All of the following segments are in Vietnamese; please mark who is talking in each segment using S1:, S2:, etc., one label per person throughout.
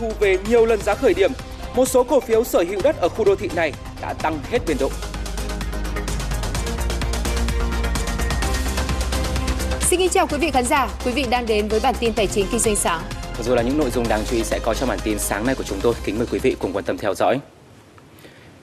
S1: thu về nhiều lần giá khởi điểm. Một số cổ phiếu sở hữu đất ở khu đô thị này đã tăng hết biên độ.
S2: Xin kính chào quý vị khán giả, quý vị đang đến với bản tin tài chính kinh doanh sáng.
S1: Vừa rồi là những nội dung đáng chú ý sẽ có trong bản tin sáng nay của chúng tôi. Kính mời quý vị cùng quan tâm theo dõi.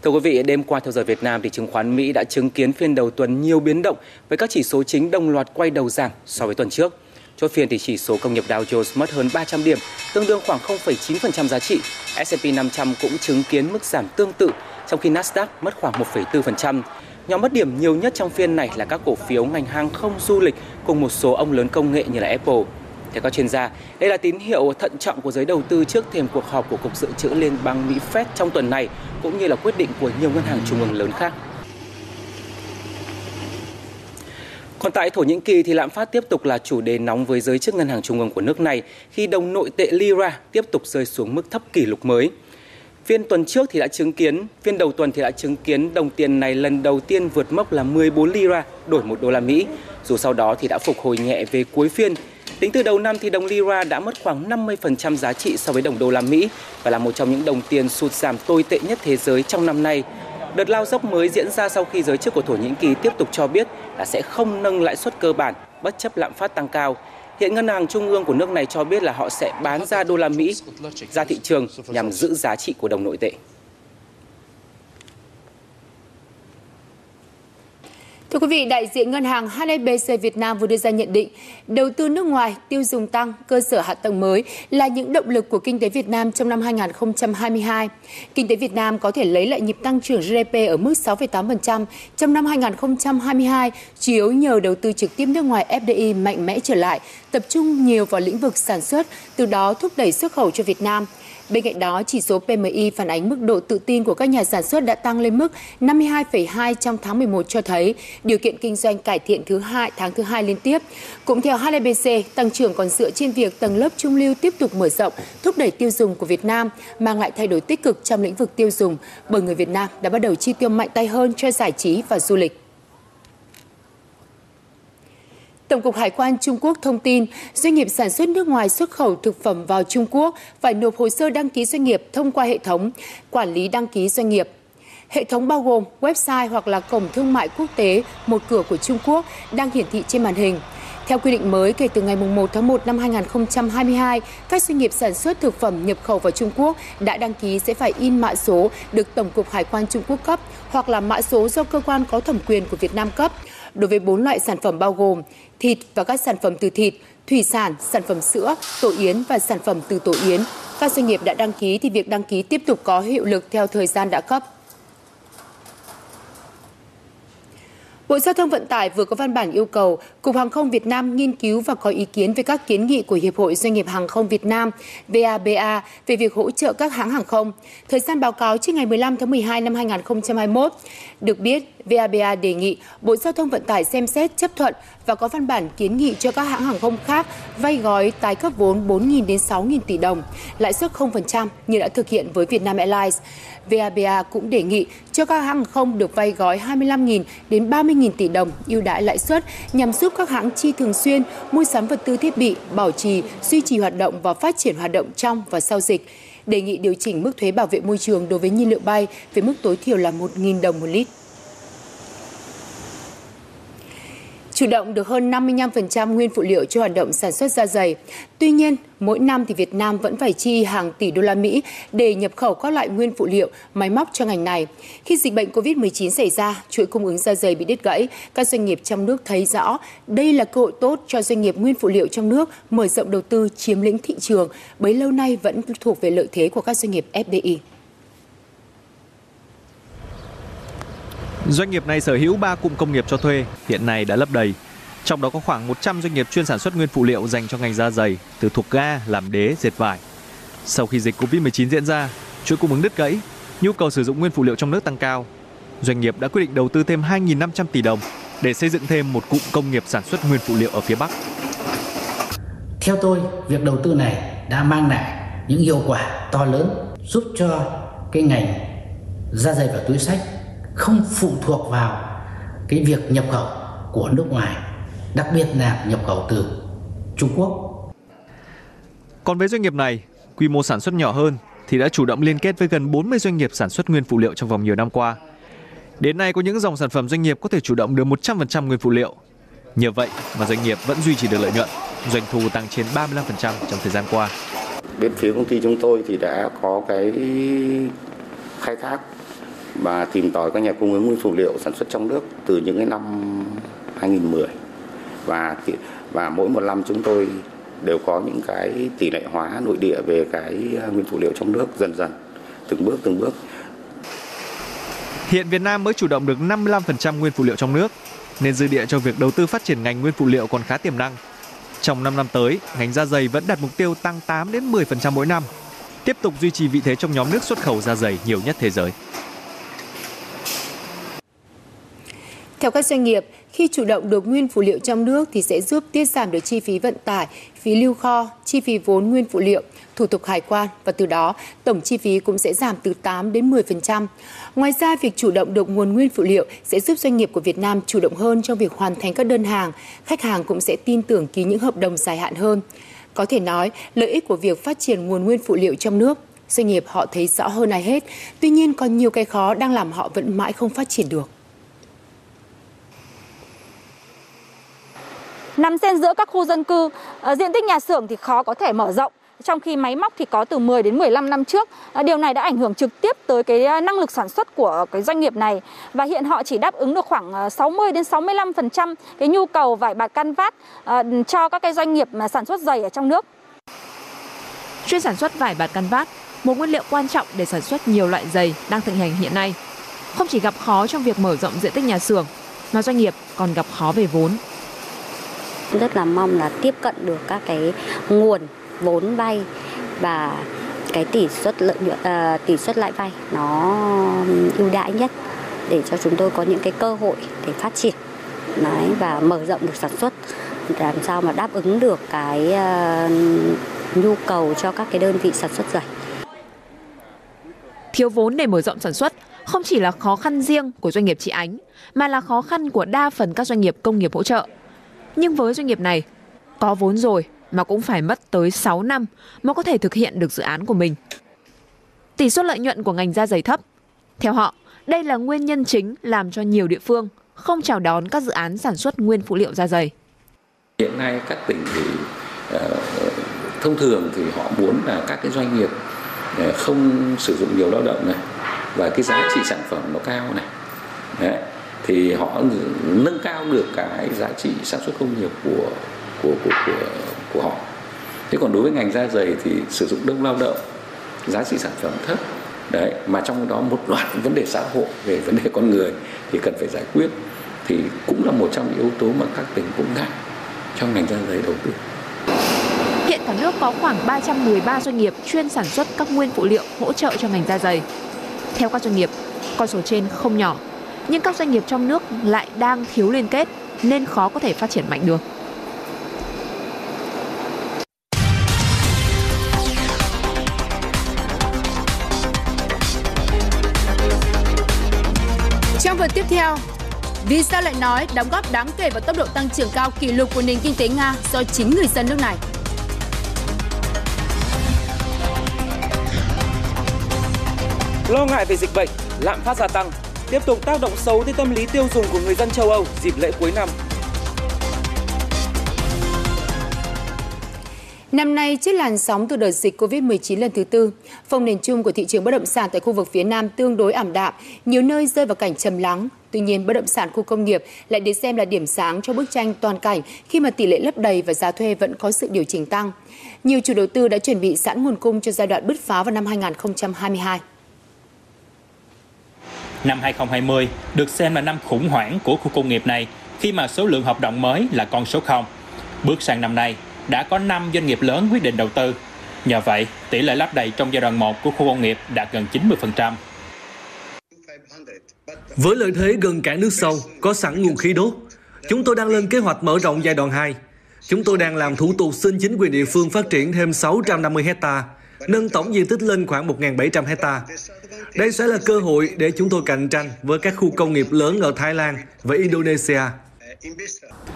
S1: Thưa quý vị, đêm qua theo giờ Việt Nam thì chứng khoán Mỹ đã chứng kiến phiên đầu tuần nhiều biến động với các chỉ số chính đồng loạt quay đầu giảm so với tuần trước. Chốt phiên thì chỉ số công nghiệp Dow Jones mất hơn 300 điểm, tương đương khoảng 0,9% giá trị. S&P 500 cũng chứng kiến mức giảm tương tự, trong khi Nasdaq mất khoảng 1,4%. Nhóm mất điểm nhiều nhất trong phiên này là các cổ phiếu ngành hàng không du lịch cùng một số ông lớn công nghệ như là Apple. Theo các chuyên gia, đây là tín hiệu thận trọng của giới đầu tư trước thềm cuộc họp của Cục Dự trữ Liên bang Mỹ Fed trong tuần này, cũng như là quyết định của nhiều ngân hàng trung ương lớn khác. Còn tại Thổ Nhĩ Kỳ thì lạm phát tiếp tục là chủ đề nóng với giới chức ngân hàng trung ương của nước này khi đồng nội tệ lira tiếp tục rơi xuống mức thấp kỷ lục mới. Phiên tuần trước thì đã chứng kiến, phiên đầu tuần thì đã chứng kiến đồng tiền này lần đầu tiên vượt mốc là 14 lira đổi 1 đô la Mỹ, dù sau đó thì đã phục hồi nhẹ về cuối phiên. Tính từ đầu năm thì đồng lira đã mất khoảng 50% giá trị so với đồng đô la Mỹ và là một trong những đồng tiền sụt giảm tồi tệ nhất thế giới trong năm nay. Đợt lao dốc mới diễn ra sau khi giới chức của Thổ Nhĩ Kỳ tiếp tục cho biết là sẽ không nâng lãi suất cơ bản, bất chấp lạm phát tăng cao. Hiện ngân hàng trung ương của nước này cho biết là họ sẽ bán ra đô la Mỹ ra thị trường nhằm giữ giá trị của đồng nội tệ.
S2: Thưa quý vị, đại diện ngân hàng HSBC Việt Nam vừa đưa ra nhận định, đầu tư nước ngoài, tiêu dùng tăng, cơ sở hạ tầng mới là những động lực của kinh tế Việt Nam trong năm 2022. Kinh tế Việt Nam có thể lấy lại nhịp tăng trưởng GDP ở mức 6,8% trong năm 2022, chủ yếu nhờ đầu tư trực tiếp nước ngoài FDI mạnh mẽ trở lại, tập trung nhiều vào lĩnh vực sản xuất, từ đó thúc đẩy xuất khẩu cho Việt Nam. Bên cạnh đó, chỉ số PMI phản ánh mức độ tự tin của các nhà sản xuất đã tăng lên mức 52,2 trong tháng 11 cho thấy điều kiện kinh doanh cải thiện thứ hai tháng thứ hai liên tiếp. Cũng theo HSBC, tăng trưởng còn dựa trên việc tầng lớp trung lưu tiếp tục mở rộng, thúc đẩy tiêu dùng của Việt Nam, mang lại thay đổi tích cực trong lĩnh vực tiêu dùng bởi người Việt Nam đã bắt đầu chi tiêu mạnh tay hơn cho giải trí và du lịch. Tổng cục Hải quan Trung Quốc thông tin, doanh nghiệp sản xuất nước ngoài xuất khẩu thực phẩm vào Trung Quốc phải nộp hồ sơ đăng ký doanh nghiệp thông qua hệ thống quản lý đăng ký doanh nghiệp. Hệ thống bao gồm website hoặc là cổng thương mại quốc tế một cửa của Trung Quốc đang hiển thị trên màn hình. Theo quy định mới, kể từ ngày 1 tháng 1 năm 2022, các doanh nghiệp sản xuất thực phẩm nhập khẩu vào Trung Quốc đã đăng ký sẽ phải in mã số được Tổng cục Hải quan Trung Quốc cấp hoặc là mã số do cơ quan có thẩm quyền của Việt Nam cấp đối với bốn loại sản phẩm bao gồm thịt và các sản phẩm từ thịt, thủy sản, sản phẩm sữa, tổ yến và sản phẩm từ tổ yến. Các doanh nghiệp đã đăng ký thì việc đăng ký tiếp tục có hiệu lực theo thời gian đã cấp. Bộ Giao thông Vận tải vừa có văn bản yêu cầu Cục Hàng không Việt Nam nghiên cứu và có ý kiến về các kiến nghị của Hiệp hội Doanh nghiệp Hàng không Việt Nam VABA về việc hỗ trợ các hãng hàng không. Thời gian báo cáo trước ngày 15 tháng 12 năm 2021. Được biết, VABA đề nghị Bộ Giao thông Vận tải xem xét chấp thuận và có văn bản kiến nghị cho các hãng hàng không khác vay gói tái cấp vốn 4.000 đến 6.000 tỷ đồng, lãi suất 0% như đã thực hiện với Vietnam Airlines. VABA cũng đề nghị cho các hãng hàng không được vay gói 25.000 đến 30.000 tỷ đồng ưu đãi lãi suất nhằm giúp các hãng chi thường xuyên mua sắm vật tư thiết bị, bảo trì, duy trì hoạt động và phát triển hoạt động trong và sau dịch. Đề nghị điều chỉnh mức thuế bảo vệ môi trường đối với nhiên liệu bay với mức tối thiểu là 1.000 đồng một lít. Chủ động được hơn 55% nguyên phụ liệu cho hoạt động sản xuất da dày. Tuy nhiên, mỗi năm thì Việt Nam vẫn phải chi hàng tỷ đô la Mỹ để nhập khẩu các loại nguyên phụ liệu, máy móc cho ngành này. Khi dịch bệnh COVID-19 xảy ra, chuỗi cung ứng da dày bị đứt gãy, các doanh nghiệp trong nước thấy rõ đây là cơ hội tốt cho doanh nghiệp nguyên phụ liệu trong nước mở rộng đầu tư chiếm lĩnh thị trường, bấy lâu nay vẫn thuộc về lợi thế của các doanh nghiệp FDI.
S3: Doanh nghiệp này sở hữu 3 cụm công nghiệp cho thuê, hiện nay đã lấp đầy. Trong đó có khoảng 100 doanh nghiệp chuyên sản xuất nguyên phụ liệu dành cho ngành da dày, từ thuộc ga, làm đế, dệt vải. Sau khi dịch Covid-19 diễn ra, chuỗi cung ứng đứt gãy, nhu cầu sử dụng nguyên phụ liệu trong nước tăng cao. Doanh nghiệp đã quyết định đầu tư thêm 2.500 tỷ đồng để xây dựng thêm một cụm công nghiệp sản xuất nguyên phụ liệu ở phía Bắc.
S4: Theo tôi, việc đầu tư này đã mang lại những hiệu quả to lớn giúp cho cái ngành da dày và túi sách không phụ thuộc vào cái việc nhập khẩu của nước ngoài, đặc biệt là nhập khẩu từ Trung Quốc.
S3: Còn với doanh nghiệp này, quy mô sản xuất nhỏ hơn thì đã chủ động liên kết với gần 40 doanh nghiệp sản xuất nguyên phụ liệu trong vòng nhiều năm qua. Đến nay có những dòng sản phẩm doanh nghiệp có thể chủ động được 100% nguyên phụ liệu. Nhờ vậy mà doanh nghiệp vẫn duy trì được lợi nhuận, doanh thu tăng trên 35% trong thời gian qua.
S5: Bên phía công ty chúng tôi thì đã có cái khai thác và tìm tòi các nhà cung ứng nguyên phụ liệu sản xuất trong nước từ những cái năm 2010 và và mỗi một năm chúng tôi đều có những cái tỷ lệ hóa nội địa về cái à, nguyên phụ liệu trong nước dần dần từng bước từng bước.
S3: Hiện Việt Nam mới chủ động được 55% nguyên phụ liệu trong nước nên dư địa cho việc đầu tư phát triển ngành nguyên phụ liệu còn khá tiềm năng. Trong 5 năm tới, ngành da giày vẫn đặt mục tiêu tăng 8 đến 10% mỗi năm, tiếp tục duy trì vị thế trong nhóm nước xuất khẩu da giày nhiều nhất thế giới.
S2: Theo các doanh nghiệp, khi chủ động được nguyên phụ liệu trong nước thì sẽ giúp tiết giảm được chi phí vận tải, phí lưu kho, chi phí vốn nguyên phụ liệu, thủ tục hải quan và từ đó tổng chi phí cũng sẽ giảm từ 8 đến 10%. Ngoài ra, việc chủ động được nguồn nguyên phụ liệu sẽ giúp doanh nghiệp của Việt Nam chủ động hơn trong việc hoàn thành các đơn hàng, khách hàng cũng sẽ tin tưởng ký những hợp đồng dài hạn hơn. Có thể nói, lợi ích của việc phát triển nguồn nguyên phụ liệu trong nước doanh nghiệp họ thấy rõ hơn ai hết. Tuy nhiên, còn nhiều cái khó đang làm họ vẫn mãi không phát triển được.
S6: Nằm xen giữa các khu dân cư, ờ, diện tích nhà xưởng thì khó có thể mở rộng trong khi máy móc thì có từ 10 đến 15 năm trước. Ờ, điều này đã ảnh hưởng trực tiếp tới cái ờ, năng lực sản xuất của cái doanh nghiệp này và hiện họ chỉ đáp ứng được khoảng 60 đến 65% cái nhu cầu vải bạt canvas cho các cái doanh nghiệp mà sản xuất giày ở trong nước.
S7: Chuyên sản xuất vải bạt canvas, một nguyên liệu quan trọng để sản xuất nhiều loại giày đang thịnh hành hiện nay. Không chỉ gặp khó trong việc mở rộng diện tích nhà xưởng, mà doanh nghiệp còn gặp khó về vốn
S8: rất là mong là tiếp cận được các cái nguồn vốn vay và cái tỷ suất lợi nhuận à, tỷ suất lãi vay nó ưu đãi nhất để cho chúng tôi có những cái cơ hội để phát triển Đấy, và mở rộng được sản xuất làm sao mà đáp ứng được cái uh, nhu cầu cho các cái đơn vị sản xuất giày.
S7: Thiếu vốn để mở rộng sản xuất không chỉ là khó khăn riêng của doanh nghiệp chị Ánh mà là khó khăn của đa phần các doanh nghiệp công nghiệp hỗ trợ. Nhưng với doanh nghiệp này, có vốn rồi mà cũng phải mất tới 6 năm mới có thể thực hiện được dự án của mình. Tỷ suất lợi nhuận của ngành da giày thấp. Theo họ, đây là nguyên nhân chính làm cho nhiều địa phương không chào đón các dự án sản xuất nguyên phụ liệu da giày.
S9: Hiện nay các tỉnh thì ờ, thông thường thì họ muốn là các cái doanh nghiệp ờ, không sử dụng nhiều lao động này và cái giá trị sản phẩm nó cao này. Đấy thì họ nâng cao được cái giá trị sản xuất công nghiệp của của của của, của họ. Thế còn đối với ngành da dày thì sử dụng đông lao động giá trị sản phẩm thấp. Đấy mà trong đó một loạt vấn đề xã hội về vấn đề con người thì cần phải giải quyết. Thì cũng là một trong những yếu tố mà các tỉnh cũng ngại trong ngành da dày đầu tư.
S7: Hiện cả nước có khoảng 313 doanh nghiệp chuyên sản xuất các nguyên phụ liệu hỗ trợ cho ngành da dày. Theo các doanh nghiệp, con số trên không nhỏ nhưng các doanh nghiệp trong nước lại đang thiếu liên kết nên khó có thể phát triển mạnh được.
S2: Trong phần tiếp theo, vì sao lại nói đóng góp đáng kể vào tốc độ tăng trưởng cao kỷ lục của nền kinh tế Nga do chính người dân nước này?
S1: Lo ngại về dịch bệnh, lạm phát gia tăng, tiếp tục tác động xấu tới tâm lý tiêu dùng của người dân châu Âu dịp lễ cuối năm.
S2: Năm nay, trước làn sóng từ đợt dịch COVID-19 lần thứ tư, phong nền chung của thị trường bất động sản tại khu vực phía Nam tương đối ảm đạm, nhiều nơi rơi vào cảnh trầm lắng. Tuy nhiên, bất động sản khu công nghiệp lại được xem là điểm sáng cho bức tranh toàn cảnh khi mà tỷ lệ lấp đầy và giá thuê vẫn có sự điều chỉnh tăng. Nhiều chủ đầu tư đã chuẩn bị sẵn nguồn cung cho giai đoạn bứt phá vào năm 2022.
S10: Năm 2020 được xem là năm khủng hoảng của khu công nghiệp này khi mà số lượng hợp đồng mới là con số 0. Bước sang năm nay, đã có 5 doanh nghiệp lớn quyết định đầu tư. Nhờ vậy, tỷ lệ lắp đầy trong giai đoạn 1 của khu công nghiệp đạt gần 90%.
S11: Với lợi thế gần cảng nước sâu, có sẵn nguồn khí đốt, chúng tôi đang lên kế hoạch mở rộng giai đoạn 2. Chúng tôi đang làm thủ tục xin chính quyền địa phương phát triển thêm 650 hecta, nâng tổng diện tích lên khoảng 1.700 hecta. Đây sẽ là cơ hội để chúng tôi cạnh tranh với các khu công nghiệp lớn ở Thái Lan và Indonesia.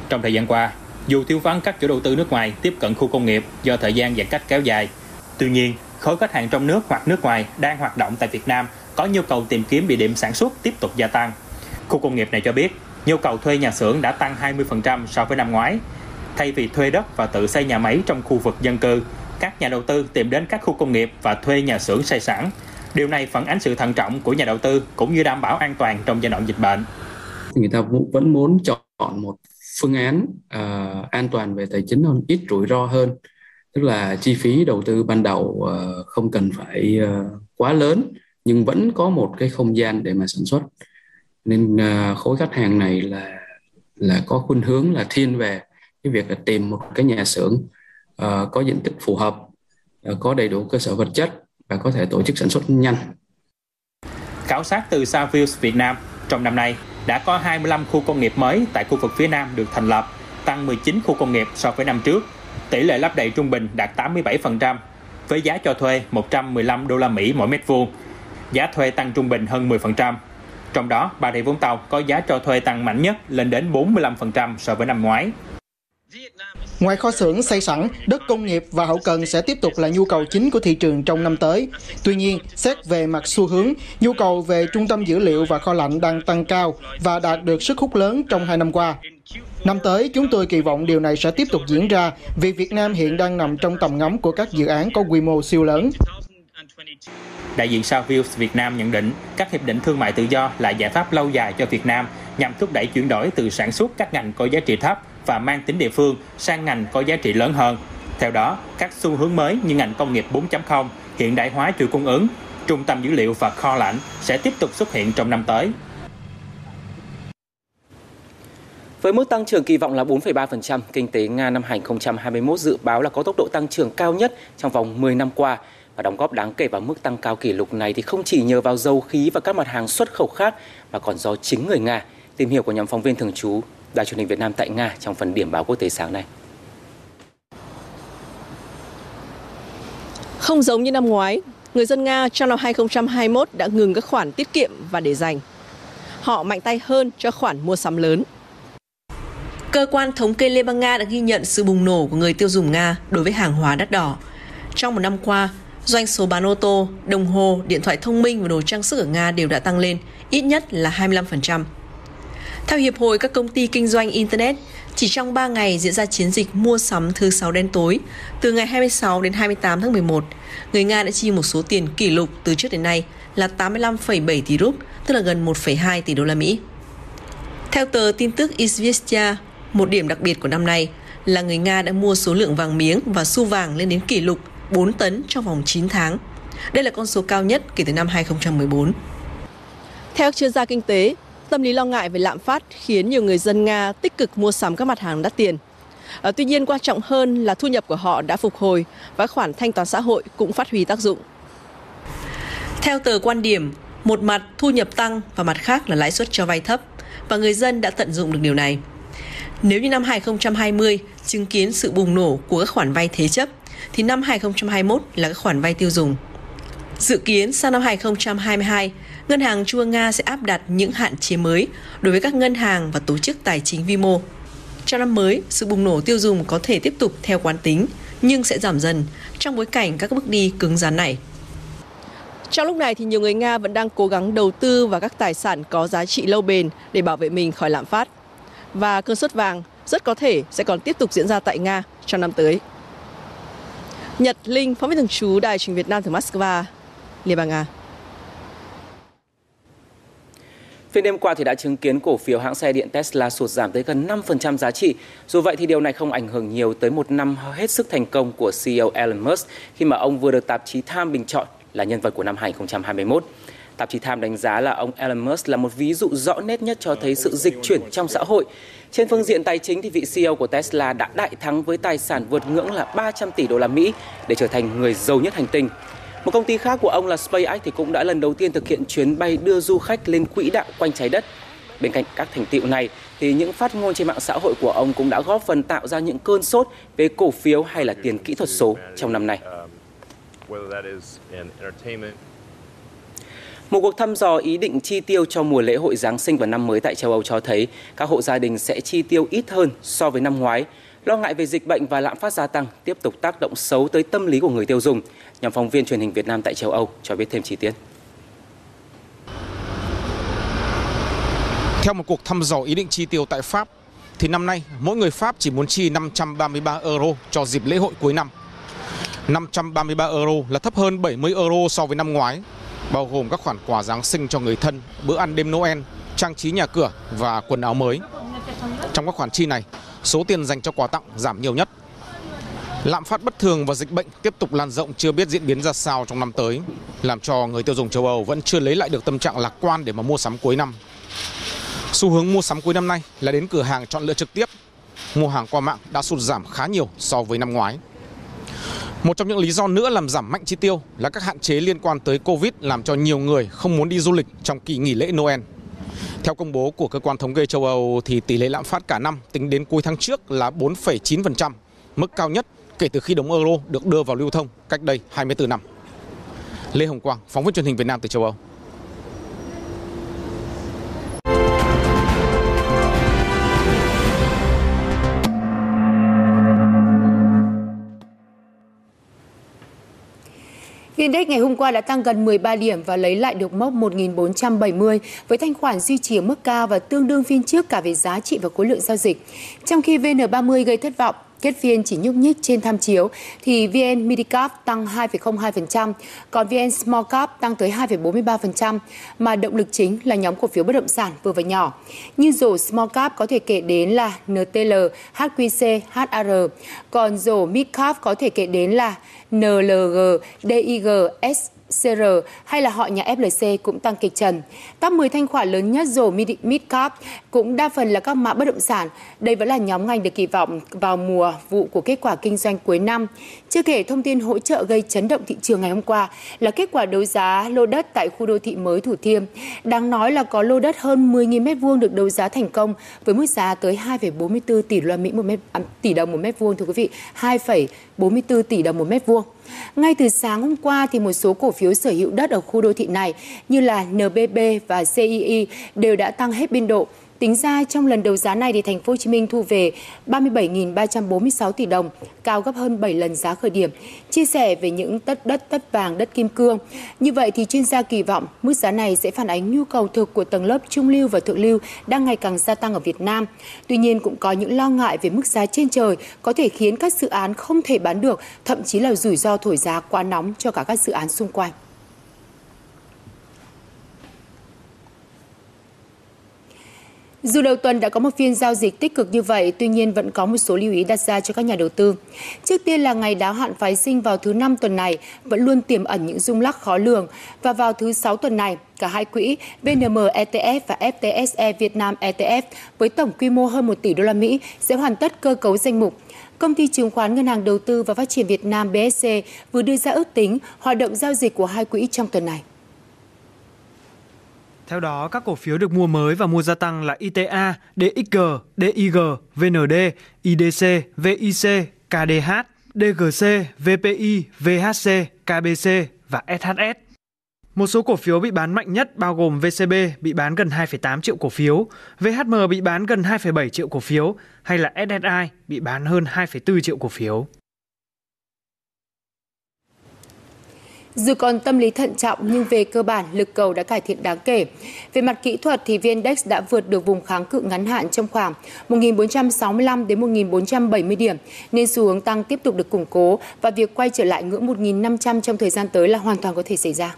S10: Trong thời gian qua, dù thiếu vắng các chủ đầu tư nước ngoài tiếp cận khu công nghiệp do thời gian giãn cách kéo dài, tuy nhiên khối khách hàng trong nước hoặc nước ngoài đang hoạt động tại Việt Nam có nhu cầu tìm kiếm địa điểm sản xuất tiếp tục gia tăng. Khu công nghiệp này cho biết, nhu cầu thuê nhà xưởng đã tăng 20% so với năm ngoái. Thay vì thuê đất và tự xây nhà máy trong khu vực dân cư, các nhà đầu tư tìm đến các khu công nghiệp và thuê nhà xưởng xây sẵn. Điều này phản ánh sự thận trọng của nhà đầu tư cũng như đảm bảo an toàn trong giai đoạn dịch bệnh.
S12: Người ta vẫn muốn chọn một phương án uh, an toàn về tài chính hơn, ít rủi ro hơn. Tức là chi phí đầu tư ban đầu uh, không cần phải uh, quá lớn nhưng vẫn có một cái không gian để mà sản xuất. Nên uh, khối khách hàng này là là có khuynh hướng là thiên về cái việc là tìm một cái nhà xưởng uh, có diện tích phù hợp, uh, có đầy đủ cơ sở vật chất và có thể tổ chức sản xuất nhanh.
S10: Khảo sát từ Savills Việt Nam, trong năm nay đã có 25 khu công nghiệp mới tại khu vực phía Nam được thành lập, tăng 19 khu công nghiệp so với năm trước. Tỷ lệ lắp đầy trung bình đạt 87%, với giá cho thuê 115 đô la Mỹ mỗi mét vuông. Giá thuê tăng trung bình hơn 10%. Trong đó, Bà Rịa Vũng Tàu có giá cho thuê tăng mạnh nhất lên đến 45% so với năm ngoái.
S13: Ngoài kho xưởng xây sẵn, đất công nghiệp và hậu cần sẽ tiếp tục là nhu cầu chính của thị trường trong năm tới. Tuy nhiên, xét về mặt xu hướng, nhu cầu về trung tâm dữ liệu và kho lạnh đang tăng cao và đạt được sức hút lớn trong hai năm qua. Năm tới, chúng tôi kỳ vọng điều này sẽ tiếp tục diễn ra vì Việt Nam hiện đang nằm trong tầm ngắm của các dự án có quy mô siêu lớn.
S10: Đại diện Savills Việt Nam nhận định các hiệp định thương mại tự do là giải pháp lâu dài cho Việt Nam nhằm thúc đẩy chuyển đổi từ sản xuất các ngành có giá trị thấp và mang tính địa phương sang ngành có giá trị lớn hơn. Theo đó, các xu hướng mới như ngành công nghiệp 4.0, hiện đại hóa chuỗi cung ứng, trung tâm dữ liệu và kho lạnh sẽ tiếp tục xuất hiện trong năm tới.
S1: Với mức tăng trưởng kỳ vọng là 4,3%, kinh tế Nga năm 2021 dự báo là có tốc độ tăng trưởng cao nhất trong vòng 10 năm qua và đóng góp đáng kể vào mức tăng cao kỷ lục này thì không chỉ nhờ vào dầu khí và các mặt hàng xuất khẩu khác mà còn do chính người Nga. Tìm hiểu của nhóm phóng viên thường trú Đài truyền hình Việt Nam tại Nga trong phần điểm báo quốc tế sáng nay.
S14: Không giống như năm ngoái, người dân Nga trong năm 2021 đã ngừng các khoản tiết kiệm và để dành. Họ mạnh tay hơn cho khoản mua sắm lớn. Cơ quan thống kê Liên bang Nga đã ghi nhận sự bùng nổ của người tiêu dùng Nga đối với hàng hóa đắt đỏ. Trong một năm qua, doanh số bán ô tô, đồng hồ, điện thoại thông minh và đồ trang sức ở Nga đều đã tăng lên, ít nhất là 25%. Theo Hiệp hội các công ty kinh doanh Internet, chỉ trong 3 ngày diễn ra chiến dịch mua sắm thứ sáu đen tối, từ ngày 26 đến 28 tháng 11, người Nga đã chi một số tiền kỷ lục từ trước đến nay là 85,7 tỷ rúp, tức là gần 1,2 tỷ đô la Mỹ. Theo tờ tin tức Izvestia, một điểm đặc biệt của năm nay là người Nga đã mua số lượng vàng miếng và xu vàng lên đến kỷ lục 4 tấn trong vòng 9 tháng. Đây là con số cao nhất kể từ năm 2014. Theo chuyên gia kinh tế, Tâm lý lo ngại về lạm phát khiến nhiều người dân Nga tích cực mua sắm các mặt hàng đắt tiền. À, tuy nhiên quan trọng hơn là thu nhập của họ đã phục hồi và khoản thanh toán xã hội cũng phát huy tác dụng. Theo tờ quan điểm, một mặt thu nhập tăng và mặt khác là lãi suất cho vay thấp và người dân đã tận dụng được điều này. Nếu như năm 2020 chứng kiến sự bùng nổ của các khoản vay thế chấp thì năm 2021 là các khoản vay tiêu dùng. Dự kiến sang năm 2022, Ngân hàng Trung ương Nga sẽ áp đặt những hạn chế mới đối với các ngân hàng và tổ chức tài chính vi mô. Trong năm mới, sự bùng nổ tiêu dùng có thể tiếp tục theo quán tính, nhưng sẽ giảm dần trong bối cảnh các bước đi cứng rắn này. Trong lúc này thì nhiều người Nga vẫn đang cố gắng đầu tư vào các tài sản có giá trị lâu bền để bảo vệ mình khỏi lạm phát. Và cơn sốt vàng rất có thể sẽ còn tiếp tục diễn ra tại Nga trong năm tới. Nhật Linh, phóng viên thường trú Đài truyền Việt Nam từ Moscow, Liên bang Nga.
S1: Phiên đêm qua thì đã chứng kiến cổ phiếu hãng xe điện Tesla sụt giảm tới gần 5% giá trị. Dù vậy thì điều này không ảnh hưởng nhiều tới một năm hết sức thành công của CEO Elon Musk khi mà ông vừa được tạp chí Time bình chọn là nhân vật của năm 2021. Tạp chí Time đánh giá là ông Elon Musk là một ví dụ rõ nét nhất cho thấy sự dịch chuyển trong xã hội. Trên phương diện tài chính thì vị CEO của Tesla đã đại thắng với tài sản vượt ngưỡng là 300 tỷ đô la Mỹ để trở thành người giàu nhất hành tinh. Một công ty khác của ông là SpaceX thì cũng đã lần đầu tiên thực hiện chuyến bay đưa du khách lên quỹ đạo quanh trái đất. Bên cạnh các thành tựu này, thì những phát ngôn trên mạng xã hội của ông cũng đã góp phần tạo ra những cơn sốt về cổ phiếu hay là tiền kỹ thuật số trong năm nay. Một cuộc thăm dò ý định chi tiêu cho mùa lễ hội Giáng sinh và năm mới tại châu Âu cho thấy các hộ gia đình sẽ chi tiêu ít hơn so với năm ngoái Lo ngại về dịch bệnh và lạm phát gia tăng tiếp tục tác động xấu tới tâm lý của người tiêu dùng. Nhóm phóng viên truyền hình Việt Nam tại châu Âu cho biết thêm chi tiết.
S15: Theo một cuộc thăm dò ý định chi tiêu tại Pháp, thì năm nay mỗi người Pháp chỉ muốn chi 533 euro cho dịp lễ hội cuối năm. 533 euro là thấp hơn 70 euro so với năm ngoái, bao gồm các khoản quà Giáng sinh cho người thân, bữa ăn đêm Noel, trang trí nhà cửa và quần áo mới. Trong các khoản chi này, số tiền dành cho quà tặng giảm nhiều nhất. Lạm phát bất thường và dịch bệnh tiếp tục lan rộng chưa biết diễn biến ra sao trong năm tới, làm cho người tiêu dùng châu Âu vẫn chưa lấy lại được tâm trạng lạc quan để mà mua sắm cuối năm. Xu hướng mua sắm cuối năm nay là đến cửa hàng chọn lựa trực tiếp. Mua hàng qua mạng đã sụt giảm khá nhiều so với năm ngoái. Một trong những lý do nữa làm giảm mạnh chi tiêu là các hạn chế liên quan tới Covid làm cho nhiều người không muốn đi du lịch trong kỳ nghỉ lễ Noel. Theo công bố của cơ quan thống kê châu Âu thì tỷ lệ lạm phát cả năm tính đến cuối tháng trước là 4,9%, mức cao nhất kể từ khi đồng euro được đưa vào lưu thông cách đây 24 năm. Lê Hồng Quang, phóng viên truyền hình Việt Nam từ châu Âu.
S2: Index ngày hôm qua đã tăng gần 13 điểm và lấy lại được mốc 1.470 với thanh khoản duy trì ở mức cao và tương đương phiên trước cả về giá trị và khối lượng giao dịch. Trong khi VN30 gây thất vọng, kết phiên chỉ nhúc nhích trên tham chiếu thì VN Midcap tăng 2,02%, còn VN Small Cap tăng tới 2,43% mà động lực chính là nhóm cổ phiếu bất động sản vừa và nhỏ. Như rổ Small Cap có thể kể đến là NTL, HQC, HR, còn rổ Midcap có thể kể đến là NLG, DIG, S CR hay là họ nhà FLC cũng tăng kịch trần. Top 10 thanh khoản lớn nhất rổ Midcap cũng đa phần là các mã bất động sản. Đây vẫn là nhóm ngành được kỳ vọng vào mùa vụ của kết quả kinh doanh cuối năm. Chưa kể thông tin hỗ trợ gây chấn động thị trường ngày hôm qua là kết quả đấu giá lô đất tại khu đô thị mới Thủ Thiêm. Đáng nói là có lô đất hơn 10.000 m2 được đấu giá thành công với mức giá tới 2,44 tỷ đô la Mỹ một mét à, tỷ đồng một mét vuông thưa quý vị, 2,44 tỷ đồng một mét vuông. Ngay từ sáng hôm qua thì một số cổ phiếu sở hữu đất ở khu đô thị này như là NBB và CII đều đã tăng hết biên độ. Tính ra trong lần đấu giá này thì thành phố Hồ Chí Minh thu về 37.346 tỷ đồng, cao gấp hơn 7 lần giá khởi điểm. Chia sẻ về những tất đất tất vàng đất kim cương. Như vậy thì chuyên gia kỳ vọng mức giá này sẽ phản ánh nhu cầu thực của tầng lớp trung lưu và thượng lưu đang ngày càng gia tăng ở Việt Nam. Tuy nhiên cũng có những lo ngại về mức giá trên trời có thể khiến các dự án không thể bán được, thậm chí là rủi ro thổi giá quá nóng cho cả các dự án xung quanh. Dù đầu tuần đã có một phiên giao dịch tích cực như vậy, tuy nhiên vẫn có một số lưu ý đặt ra cho các nhà đầu tư. Trước tiên là ngày đáo hạn phái sinh vào thứ năm tuần này vẫn luôn tiềm ẩn những rung lắc khó lường và vào thứ sáu tuần này, cả hai quỹ VNM ETF và FTSE Việt Nam ETF với tổng quy mô hơn 1 tỷ đô la Mỹ sẽ hoàn tất cơ cấu danh mục. Công ty chứng khoán Ngân hàng Đầu tư và Phát triển Việt Nam BSC vừa đưa ra ước tính hoạt động giao dịch của hai quỹ trong tuần này.
S16: Theo đó, các cổ phiếu được mua mới và mua gia tăng là ITA, DXG, DIG, VND, IDC, VIC, KDH, DGC, VPI, VHC, KBC và SHS. Một số cổ phiếu bị bán mạnh nhất bao gồm VCB bị bán gần 2,8 triệu cổ phiếu, VHM bị bán gần 2,7 triệu cổ phiếu hay là SSI bị bán hơn 2,4 triệu cổ phiếu.
S2: Dù còn tâm lý thận trọng, nhưng về cơ bản, lực cầu đã cải thiện đáng kể. Về mặt kỹ thuật thì VN-Index đã vượt được vùng kháng cự ngắn hạn trong khoảng 1.465 đến 1.470 điểm, nên xu hướng tăng tiếp tục được củng cố và việc quay trở lại ngưỡng 1.500 trong thời gian tới là hoàn toàn có thể xảy ra.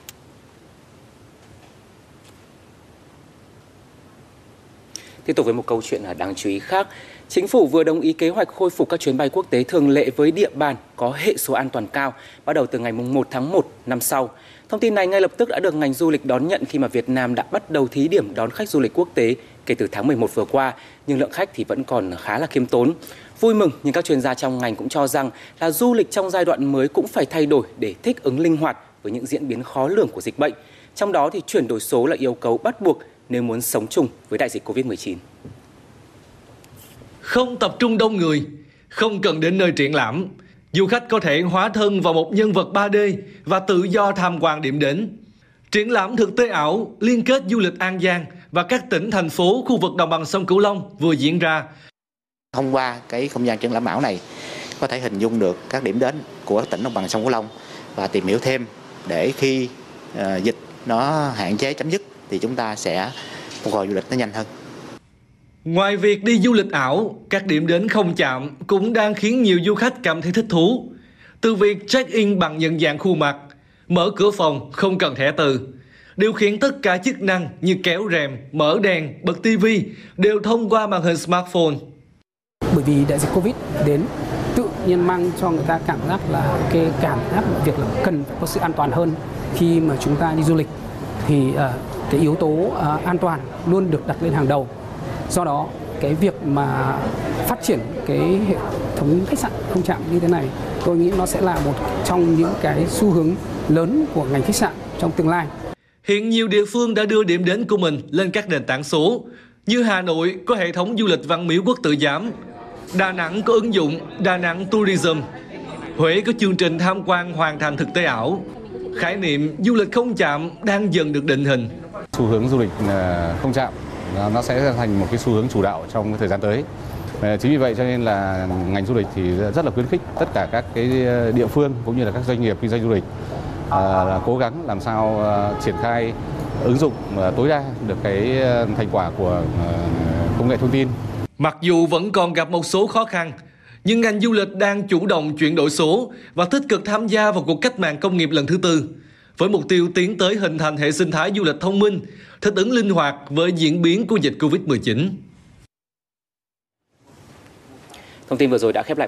S1: Tiếp tục với một câu chuyện à, đáng chú ý khác. Chính phủ vừa đồng ý kế hoạch khôi phục các chuyến bay quốc tế thường lệ với địa bàn có hệ số an toàn cao bắt đầu từ ngày 1 tháng 1 năm sau. Thông tin này ngay lập tức đã được ngành du lịch đón nhận khi mà Việt Nam đã bắt đầu thí điểm đón khách du lịch quốc tế kể từ tháng 11 vừa qua, nhưng lượng khách thì vẫn còn khá là khiêm tốn. Vui mừng nhưng các chuyên gia trong ngành cũng cho rằng là du lịch trong giai đoạn mới cũng phải thay đổi để thích ứng linh hoạt với những diễn biến khó lường của dịch bệnh. Trong đó thì chuyển đổi số là yêu cầu bắt buộc nếu muốn sống chung với đại dịch Covid-19.
S11: Không tập trung đông người, không cần đến nơi triển lãm. Du khách có thể hóa thân vào một nhân vật 3D và tự do tham quan điểm đến. Triển lãm thực tế ảo liên kết du lịch An Giang và các tỉnh thành phố khu vực đồng bằng sông Cửu Long vừa diễn ra
S17: Thông qua cái không gian triển lãm ảo này có thể hình dung được các điểm đến của tỉnh đồng bằng sông Cửu Long và tìm hiểu thêm để khi uh, dịch nó hạn chế chấm dứt thì chúng ta sẽ phục hồi du lịch nó nhanh hơn.
S11: Ngoài việc đi du lịch ảo, các điểm đến không chạm cũng đang khiến nhiều du khách cảm thấy thích thú. Từ việc check-in bằng nhận dạng khuôn mặt, mở cửa phòng không cần thẻ từ, điều khiển tất cả chức năng như kéo rèm, mở đèn, bật tivi đều thông qua màn hình smartphone.
S18: Bởi vì đại dịch Covid đến tự nhiên mang cho người ta cảm giác là cái cảm giác việc là cần phải có sự an toàn hơn khi mà chúng ta đi du lịch thì uh, cái yếu tố uh, an toàn luôn được đặt lên hàng đầu do đó cái việc mà phát triển cái hệ thống khách sạn không chạm như thế này tôi nghĩ nó sẽ là một trong những cái xu hướng lớn của ngành khách sạn trong tương lai
S11: Hiện nhiều địa phương đã đưa điểm đến của mình lên các nền tảng số, như Hà Nội có hệ thống du lịch văn miếu quốc tự giám, Đà Nẵng có ứng dụng Đà Nẵng Tourism, Huế có chương trình tham quan hoàn thành thực tế ảo. Khái niệm du lịch không chạm đang dần được định hình.
S19: Xu hướng du lịch à, không chạm. Nó sẽ thành một cái xu hướng chủ đạo trong cái thời gian tới. À, chính vì vậy cho nên là ngành du lịch thì rất là khuyến khích tất cả các cái à, địa phương cũng như là các doanh nghiệp kinh doanh du lịch là cố gắng làm sao triển khai ứng dụng tối đa được cái thành quả của công nghệ thông tin.
S11: Mặc dù vẫn còn gặp một số khó khăn, nhưng ngành du lịch đang chủ động chuyển đổi số và tích cực tham gia vào cuộc cách mạng công nghiệp lần thứ tư, với mục tiêu tiến tới hình thành hệ sinh thái du lịch thông minh, thích ứng linh hoạt với diễn biến của dịch Covid-19.
S1: Thông tin vừa rồi đã khép lại